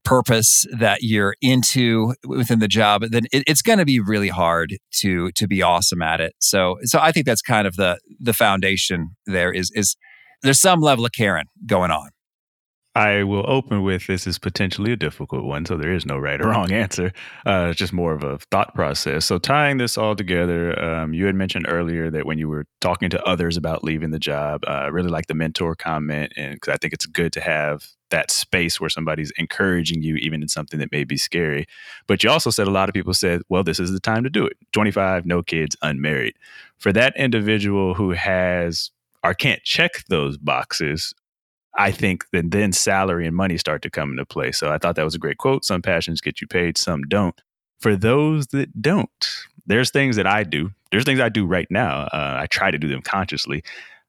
purpose that you're into within the job then it, it's going to be really hard to to be awesome at it so so i think that's kind of the the foundation there is is there's some level of caring going on. I will open with this is potentially a difficult one, so there is no right or wrong answer. Uh, it's just more of a thought process. So tying this all together, um, you had mentioned earlier that when you were talking to others about leaving the job, uh, I really like the mentor comment, and because I think it's good to have that space where somebody's encouraging you, even in something that may be scary. But you also said a lot of people said, "Well, this is the time to do it." Twenty five, no kids, unmarried. For that individual who has or can't check those boxes, I think that then salary and money start to come into play. So I thought that was a great quote. Some passions get you paid, some don't. For those that don't, there's things that I do. There's things I do right now. Uh, I try to do them consciously.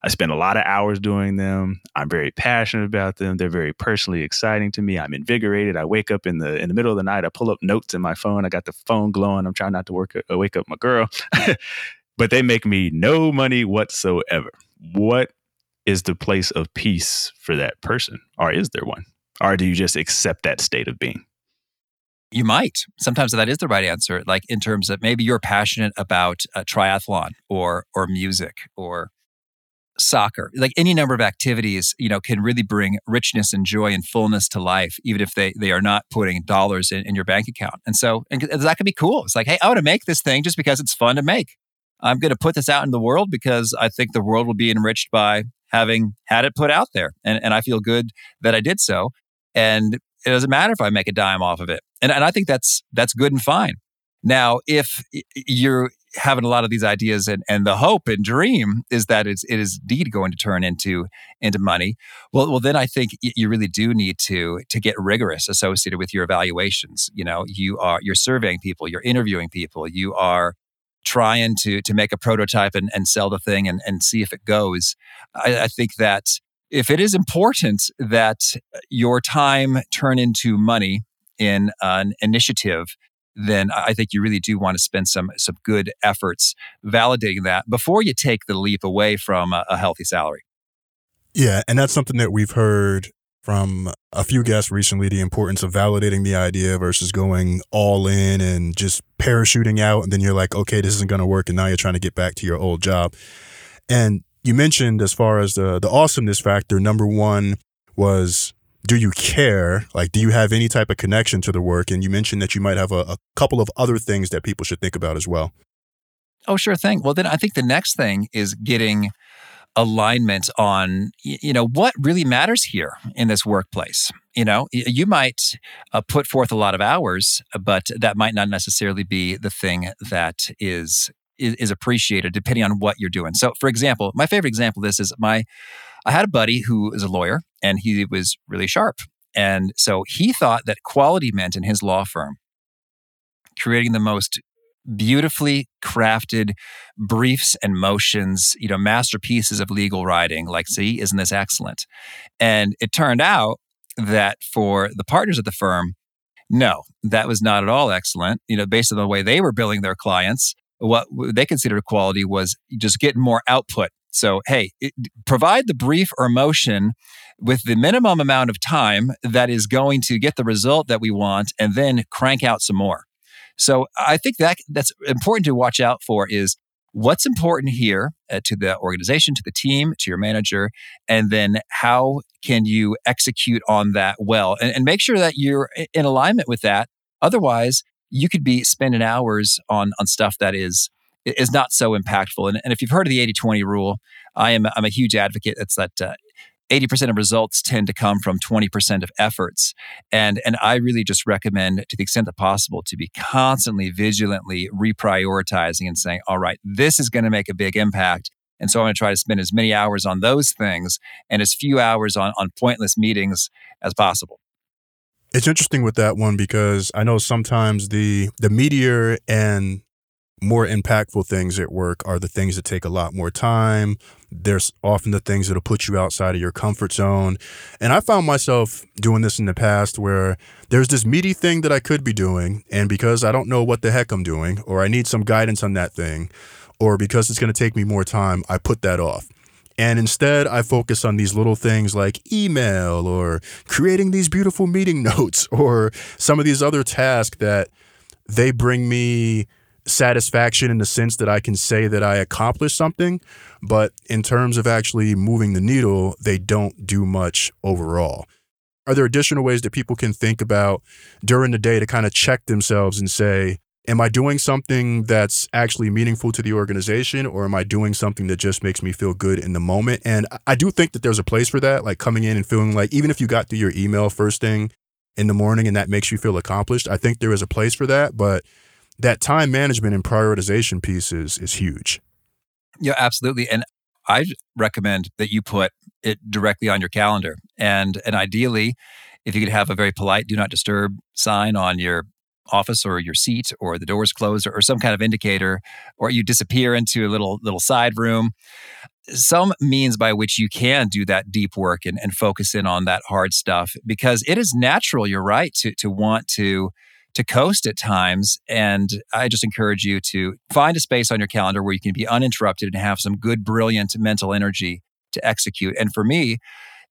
I spend a lot of hours doing them. I'm very passionate about them. They're very personally exciting to me. I'm invigorated. I wake up in the in the middle of the night. I pull up notes in my phone. I got the phone glowing. I'm trying not to work uh, wake up my girl, (laughs) but they make me no money whatsoever what is the place of peace for that person? Or is there one? Or do you just accept that state of being? You might. Sometimes that is the right answer. Like in terms of maybe you're passionate about triathlon or or music or soccer. Like any number of activities, you know, can really bring richness and joy and fullness to life, even if they they are not putting dollars in, in your bank account. And so and that can be cool. It's like, hey, I want to make this thing just because it's fun to make. I'm going to put this out in the world because I think the world will be enriched by having had it put out there. And, and I feel good that I did so. And it doesn't matter if I make a dime off of it. And, and I think that's, that's good and fine. Now, if you're having a lot of these ideas and, and the hope and dream is that it's, it is indeed going to turn into, into money, well, well, then I think you really do need to, to get rigorous associated with your evaluations. You know, you are, you're surveying people, you're interviewing people, you are trying to to make a prototype and, and sell the thing and, and see if it goes. I, I think that if it is important that your time turn into money in an initiative then I think you really do want to spend some some good efforts validating that before you take the leap away from a, a healthy salary. Yeah, and that's something that we've heard from a few guests recently the importance of validating the idea versus going all in and just parachuting out and then you're like okay this isn't going to work and now you're trying to get back to your old job and you mentioned as far as the the awesomeness factor number one was do you care? Like do you have any type of connection to the work? And you mentioned that you might have a, a couple of other things that people should think about as well. Oh sure thing. Well then i think the next thing is getting alignment on you know what really matters here in this workplace. You know you might uh, put forth a lot of hours but that might not necessarily be the thing that is, is appreciated depending on what you're doing. So for example my favorite example of this is my i had a buddy who is a lawyer and he was really sharp and so he thought that quality meant in his law firm creating the most beautifully crafted briefs and motions, you know, masterpieces of legal writing. Like, see, isn't this excellent? And it turned out that for the partners of the firm, no, that was not at all excellent. You know, based on the way they were billing their clients, what they considered quality was just getting more output. So, hey, it, provide the brief or motion with the minimum amount of time that is going to get the result that we want, and then crank out some more. So I think that that's important to watch out for is what's important here uh, to the organization, to the team, to your manager, and then how can you execute on that well and, and make sure that you're in alignment with that. Otherwise, you could be spending hours on on stuff that is is not so impactful. And, and if you've heard of the 80-20 rule, I am I'm a huge advocate. It's that uh, 80% of results tend to come from 20% of efforts. And, and I really just recommend, to the extent that possible, to be constantly, vigilantly reprioritizing and saying, all right, this is going to make a big impact. And so I'm going to try to spend as many hours on those things and as few hours on, on pointless meetings as possible. It's interesting with that one because I know sometimes the the meteor and more impactful things at work are the things that take a lot more time. There's often the things that'll put you outside of your comfort zone. And I found myself doing this in the past where there's this meaty thing that I could be doing. And because I don't know what the heck I'm doing, or I need some guidance on that thing, or because it's going to take me more time, I put that off. And instead, I focus on these little things like email or creating these beautiful meeting (laughs) notes or some of these other tasks that they bring me satisfaction in the sense that I can say that I accomplished something, but in terms of actually moving the needle, they don't do much overall. Are there additional ways that people can think about during the day to kind of check themselves and say, Am I doing something that's actually meaningful to the organization, or am I doing something that just makes me feel good in the moment? And I do think that there's a place for that, like coming in and feeling like, even if you got through your email first thing in the morning and that makes you feel accomplished, I think there is a place for that. But that time management and prioritization piece is is huge. Yeah, absolutely. And I recommend that you put it directly on your calendar. And and ideally, if you could have a very polite do not disturb sign on your office or your seat or the doors closed or, or some kind of indicator or you disappear into a little little side room some means by which you can do that deep work and, and focus in on that hard stuff because it is natural you're right to to want to to coast at times. And I just encourage you to find a space on your calendar where you can be uninterrupted and have some good, brilliant mental energy to execute. And for me,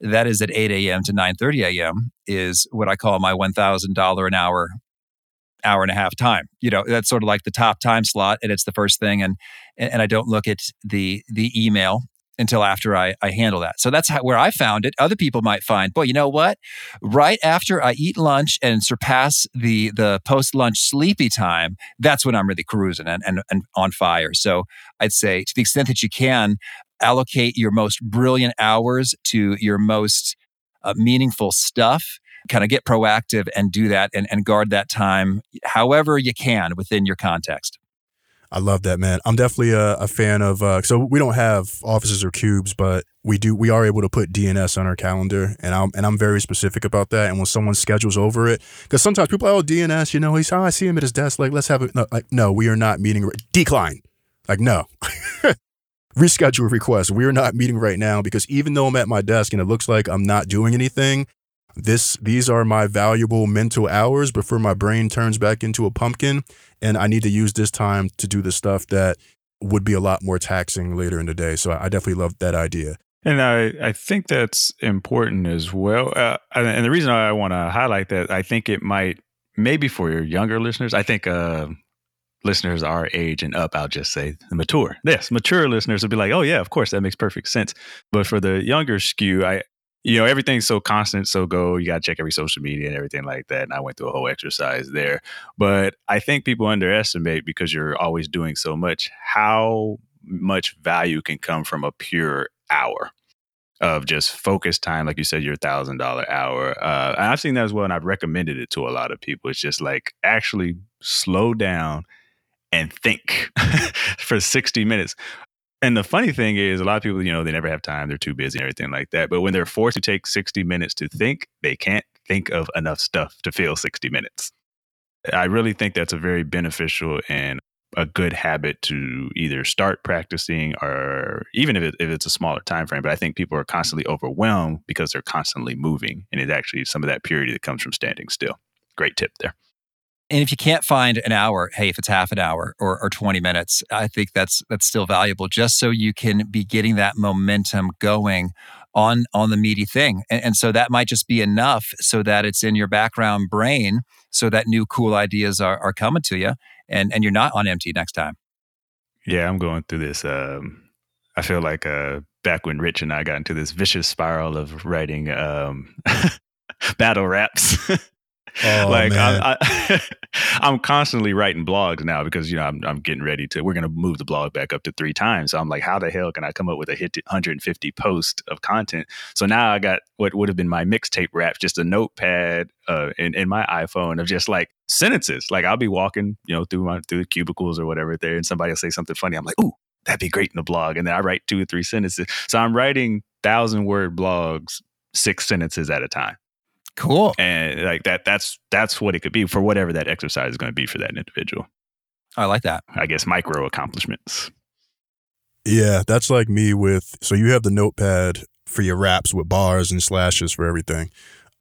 that is at 8 a.m. to 9:30 a.m. is what I call my $1,000 an hour hour and a half time. You know, that's sort of like the top time slot, and it's the first thing. And and I don't look at the the email until after I, I handle that. So that's how, where I found it. Other people might find, boy, you know what? Right after I eat lunch and surpass the the post lunch sleepy time, that's when I'm really cruising and, and, and on fire. So I'd say to the extent that you can, allocate your most brilliant hours to your most uh, meaningful stuff. Kind of get proactive and do that and, and guard that time however you can within your context. I love that, man. I'm definitely a, a fan of. Uh, so we don't have offices or cubes, but we do. We are able to put DNS on our calendar, and I'm and I'm very specific about that. And when someone schedules over it, because sometimes people, oh DNS, you know, he's oh I see him at his desk, like let's have it. No, like no, we are not meeting. Decline. Like no. (laughs) Reschedule request. We are not meeting right now because even though I'm at my desk and it looks like I'm not doing anything, this these are my valuable mental hours before my brain turns back into a pumpkin and I need to use this time to do the stuff that would be a lot more taxing later in the day. So I definitely love that idea. And I, I think that's important as well. Uh, and the reason I want to highlight that, I think it might, maybe for your younger listeners, I think uh, listeners our age and up, I'll just say the mature. Yes, mature listeners would be like, oh, yeah, of course, that makes perfect sense. But for the younger skew, I, you know, everything's so constant, so go. You got to check every social media and everything like that. And I went through a whole exercise there. But I think people underestimate because you're always doing so much how much value can come from a pure hour of just focus time, like you said, your thousand dollar hour. Uh, and I've seen that as well, and I've recommended it to a lot of people. It's just like actually slow down and think (laughs) for 60 minutes. And the funny thing is, a lot of people, you know, they never have time. They're too busy and everything like that. But when they're forced to take 60 minutes to think, they can't think of enough stuff to fill 60 minutes. I really think that's a very beneficial and a good habit to either start practicing or even if, it, if it's a smaller time frame. But I think people are constantly overwhelmed because they're constantly moving. And it's actually some of that purity that comes from standing still. Great tip there. And if you can't find an hour, hey, if it's half an hour or, or 20 minutes, I think that's that's still valuable just so you can be getting that momentum going on on the meaty thing. And, and so that might just be enough so that it's in your background brain so that new cool ideas are, are coming to you and, and you're not on empty next time. Yeah, I'm going through this. Um, I feel like uh, back when Rich and I got into this vicious spiral of writing um, (laughs) battle raps. (laughs) Oh, like I, I, (laughs) I'm constantly writing blogs now because you know I'm, I'm getting ready to. We're going to move the blog back up to three times. So I'm like, how the hell can I come up with a hit 150 post of content? So now I got what would have been my mixtape rap, just a notepad uh, in in my iPhone of just like sentences. Like I'll be walking, you know, through my through the cubicles or whatever there, and somebody will say something funny. I'm like, ooh, that'd be great in the blog, and then I write two or three sentences. So I'm writing thousand word blogs, six sentences at a time. Cool. And like that that's that's what it could be for whatever that exercise is going to be for that individual. I like that. I guess micro accomplishments. Yeah, that's like me with so you have the notepad for your raps with bars and slashes for everything.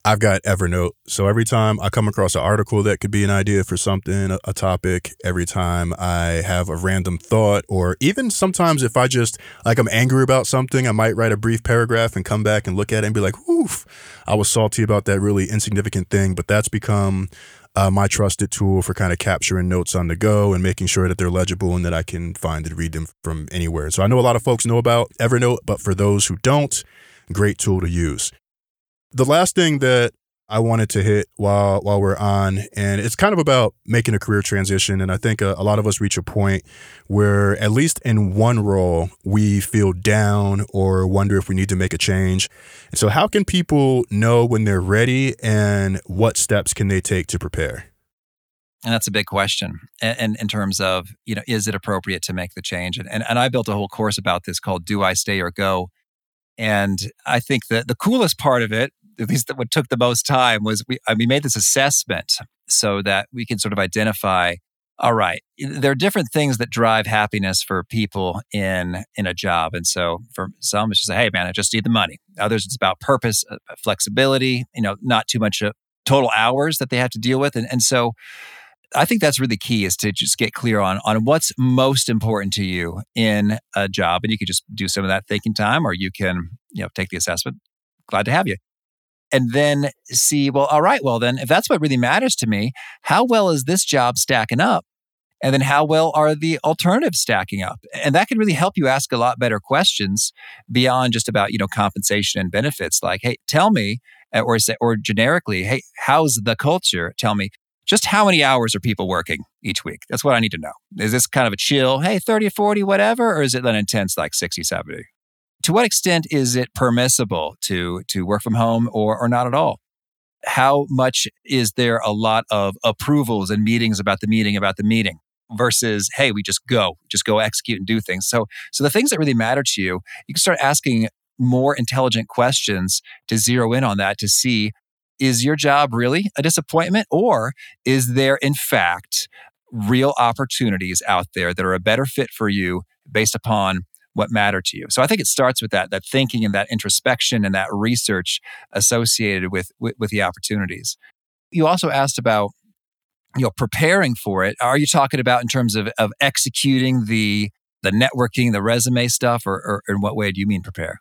I've got Evernote. So every time I come across an article that could be an idea for something, a, topic, every time I have a random thought, or even sometimes if I just like I'm angry about something, I might write a brief paragraph and come back and look at it and be like, oof, I was salty about that really insignificant thing. But that's become uh, my trusted tool for kind of capturing notes on the go and making sure that they're legible and that I can find and read them from anywhere. So I know a lot of folks know about Evernote, but for those who don't, great tool to use the last thing that I wanted to hit while while we're on, and it's kind of about making a career transition. And I think a, a, lot of us reach a point where, at least in one role, we feel down or wonder if we need to make a change. And so, how can people know when they're ready, and what steps can they take to prepare? And that's a big question. And, and, in terms of, you know, is it appropriate to make the change? And, and, and I built a whole course about this called Do I Stay or Go? And I think that the coolest part of it at least what took the most time was we, we made this assessment so that we can sort of identify all right there are different things that drive happiness for people in in a job. And so for some it's just hey man i just need the money. Others it's about purpose uh, flexibility you know not too much uh, total hours that they have to deal with. And, and so i think that's really key is to just get clear on on what's most important to you in a job. And you can just do some of that thinking time or you can you know take the assessment. Glad to have you and then see, well, all right, well, then if that's what really matters to me, how well is this job stacking up? And then how well are the alternatives stacking up? And that can really help you ask a lot better questions beyond just about, you know, compensation and benefits. Like, hey, tell me, uh, or say, or generically, hey, how's the culture? Tell me, just how many hours are people working each week? That's what I need to know. Is this kind of a chill, hey, 30 40, whatever, or is it an intense like 60, 70? To what extent is it permissible to to work from home or or not at all? How much is there a lot of approvals and meetings about the meeting about the meeting versus hey, we just go, just go execute and do things. So so the things that really matter to you, you can start asking more intelligent questions to zero in on that to see is your job really a disappointment or is there in fact real opportunities out there that are a better fit for you based upon what matter to you. So I think it starts with that, that thinking and that introspection and that research associated with, with, with the opportunities. You also asked about you know preparing for it are you talking about in terms of, of executing the the networking the resume stuff or, or in what way do you mean prepare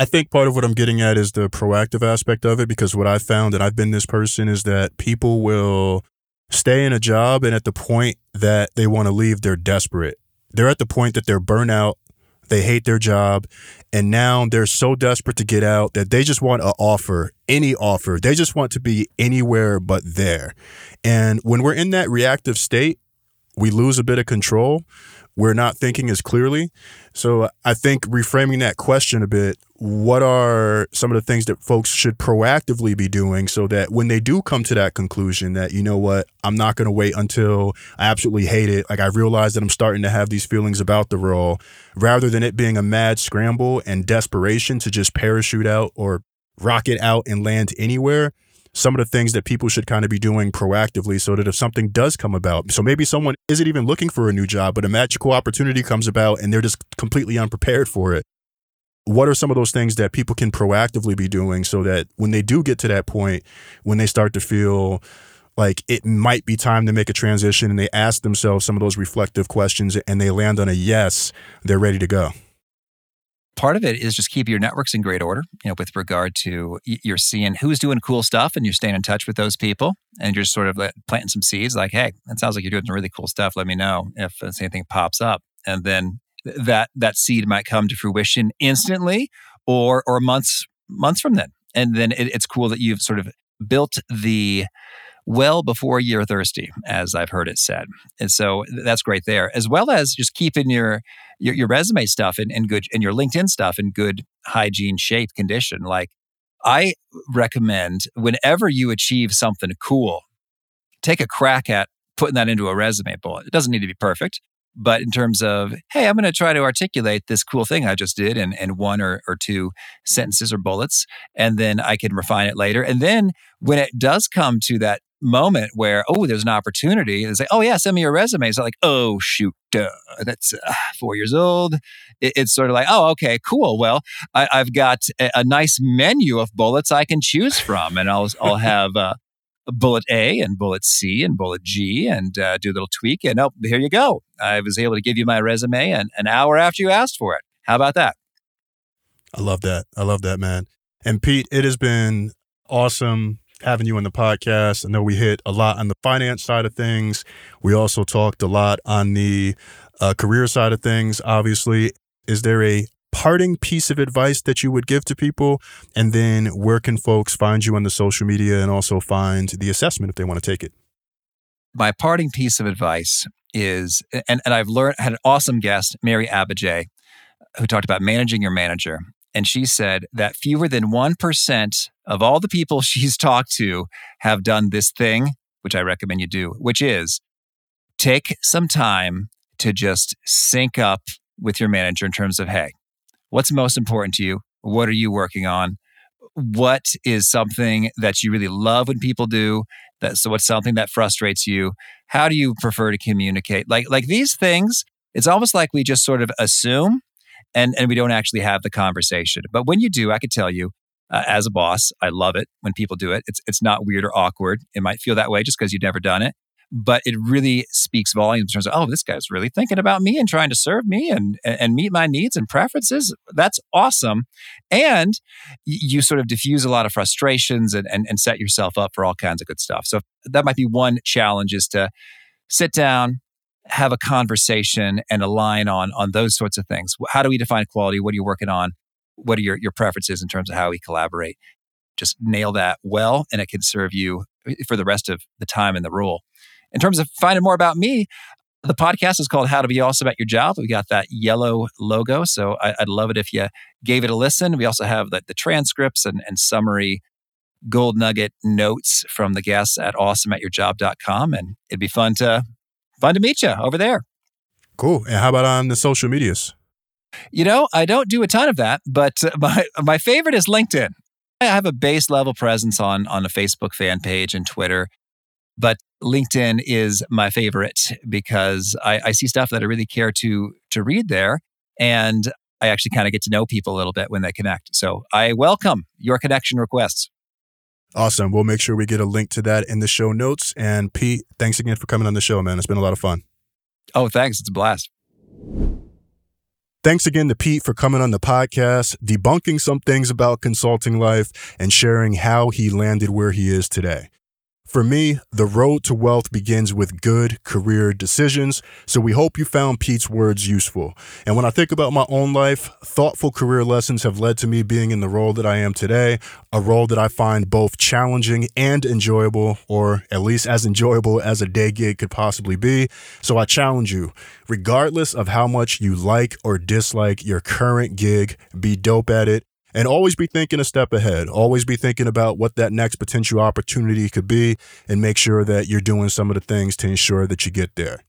I think part of what I'm getting at is the proactive aspect of it because what I found, and I've been this person, is that people will stay in a job and at the point that they want to leave, they're desperate. They're at the point that they're burnout, they hate their job, and now they're so desperate to get out that they just want an offer, any offer. They just want to be anywhere but there. And when we're in that reactive state, we lose a bit of control we're not thinking as clearly. So I think reframing that question a bit, what are some of the things that folks should proactively be doing so that when they do come to that conclusion that, you know what, I'm not going to wait until I absolutely hate it. Like I realize that I'm starting to have these feelings about the role rather than it being a mad scramble and desperation to just parachute out or rocket out and land anywhere some of the things that people should kind of be doing proactively so that if something does come about, so maybe someone isn't even looking for a new job, but a magical opportunity comes about and they're just completely unprepared for it. What are some of those things that people can proactively be doing so that when they do get to that point, when they start to feel like it might be time to make a transition and they ask themselves some of those reflective questions and they land on a yes, they're ready to go? Part of it is just keep your networks in great order, you know, with regard to you're seeing who's doing cool stuff and you're staying in touch with those people and you're sort of planting some seeds like, hey, it sounds like you're doing some really cool stuff. Let me know if anything pops up. And then that that seed might come to fruition instantly or or months months from then. And then it, it's cool that you've sort of built the well before you're thirsty, as I've heard it said. And so that's great there, as well as just keeping your your, your resume stuff in, in good and your LinkedIn stuff in good hygiene shape condition. Like I recommend whenever you achieve something cool, take a crack at putting that into a resume bullet. It doesn't need to be perfect, but in terms of, hey, I'm going to try to articulate this cool thing I just did in, in one or, or two sentences or bullets, and then I can refine it later. And then when it does come to that moment where, oh, there's an opportunity. It's say oh, yeah, send me your resume. It's like, oh, shoot, duh, that's uh, four years old. It, it's sort of like, oh, okay, cool. Well, I, have got a, a, nice menu of bullets I can choose from, and I'll, I'll (laughs) have uh, bullet A and bullet C and bullet G and uh, do a little tweak. And oh, here you go. I was able to give you my resume an, an hour after you asked for it. How about that? I love that. I love that, man. And Pete, it has been awesome having you on the podcast. I know we hit a lot on the finance side of things. We also talked a lot on the uh, career side of things, obviously. Is there a parting piece of advice that you would give to people? And then where can folks find you on the social media and also find the assessment if they want to take it? My parting piece of advice is, and, and I've learned, had an awesome guest, Mary Abbajay, who talked about managing your manager. And she said that fewer than 1% of all the people (laughs) she's talked to have done this thing, which I recommend you do, which is take some time to just sync up with your manager in terms of, hey, what's most important to you? What are you working on? What is something that you really love when people do? That, so what's something that frustrates you? How do you prefer to communicate? Like like these things, it's almost like we just sort of assume and and we don't actually have the conversation. But when you do, I could tell you, uh, as a boss, I love it when people do it. It's it's not weird or awkward. It might feel that way just because you've never done it, but it really speaks volumes in terms of oh, this guy's really thinking about me and trying to serve me and and meet my needs and preferences. That's awesome, and you sort of diffuse a lot of frustrations and, and and set yourself up for all kinds of good stuff. So that might be one challenge is to sit down have a conversation and align on on those sorts of things. How do we define quality? What are you working on? What are your, your preferences in terms of how we collaborate? Just nail that well, and it can serve you eh, for the rest of the time in the role. In terms of finding more about me, the podcast is called How to Be Awesome at Your Job. We got that yellow logo. So I, would love it if you gave it a listen. We also have the, the transcripts and, and summary gold nugget notes from the guests at awesomeatyourjob.com. And it'd be fun to fun to meet you over there. Cool. And how about on the social medias? You know, I don't do a ton of that, but uh, (laughs) my my favorite is LinkedIn. I have a base level presence on on a Facebook fan page and Twitter, but LinkedIn is my favorite because I, I see stuff that I really care to to read there, And I actually kind of get to know people a little bit when they connect. So I welcome your connection requests. Awesome. We'll make sure we get a link to that in the show notes. And Pete, thanks again for coming on the show, man. It's been a lot of fun. Oh, thanks. It's a blast. Thanks again to Pete for coming on the podcast, debunking some things about consulting life, and sharing how he landed where he is today. For me, the road to wealth begins with good career decisions, so we hope you found Pete's words useful. And when I think about my own life, thoughtful career lessons have led to me being in the role that I am today, a role that I find both challenging and enjoyable, or at least as enjoyable as a day gig could possibly be. So I challenge you, regardless of how much you like or dislike your current gig, be dope at it and always be thinking a step ahead. Always be thinking about what that next potential opportunity could be and make sure that you're doing some of the things to ensure that you get there.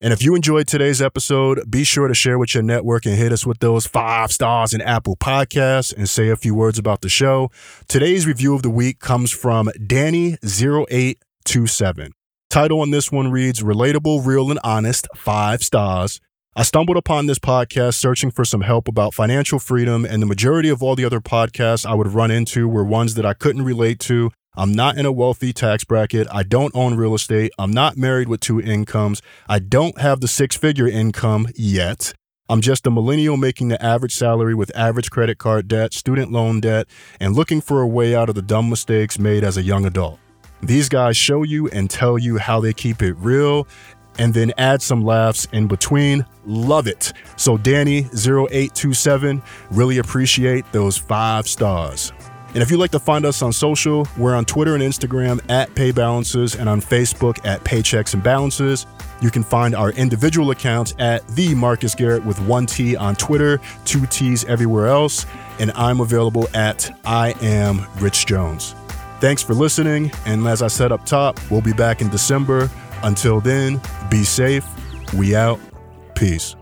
And if you enjoyed today's episode, be sure to share with your network and hit us with those five stars in Apple Podcasts and say a few words about the show. Today's review of the week comes from Danny0827. Title on this one reads Relatable, Real, and Honest, five stars. I stumbled upon this podcast searching for some help about financial freedom, and the majority of all the other podcasts I would run into were ones that I couldn't relate to. I'm not in a wealthy tax bracket. I don't own real estate. I'm not married with two incomes. I don't have the six figure income yet. I'm just a millennial making the average salary with average credit card debt, student loan debt, and looking for a way out of the dumb mistakes made as a young adult. These guys show you and tell you how they keep it real and then add some laughs in between. Love it. So, Danny0827, really appreciate those five stars. And if you'd like to find us on social, we're on Twitter and Instagram at Pay Balances and on Facebook at Paychecks and Balances. You can find our individual accounts at the Marcus Garrett with one T on Twitter, two T's everywhere else, and I'm available at I am Rich Jones. Thanks for listening, and as I said up top, we'll be back in December until then, be safe. We out. Peace.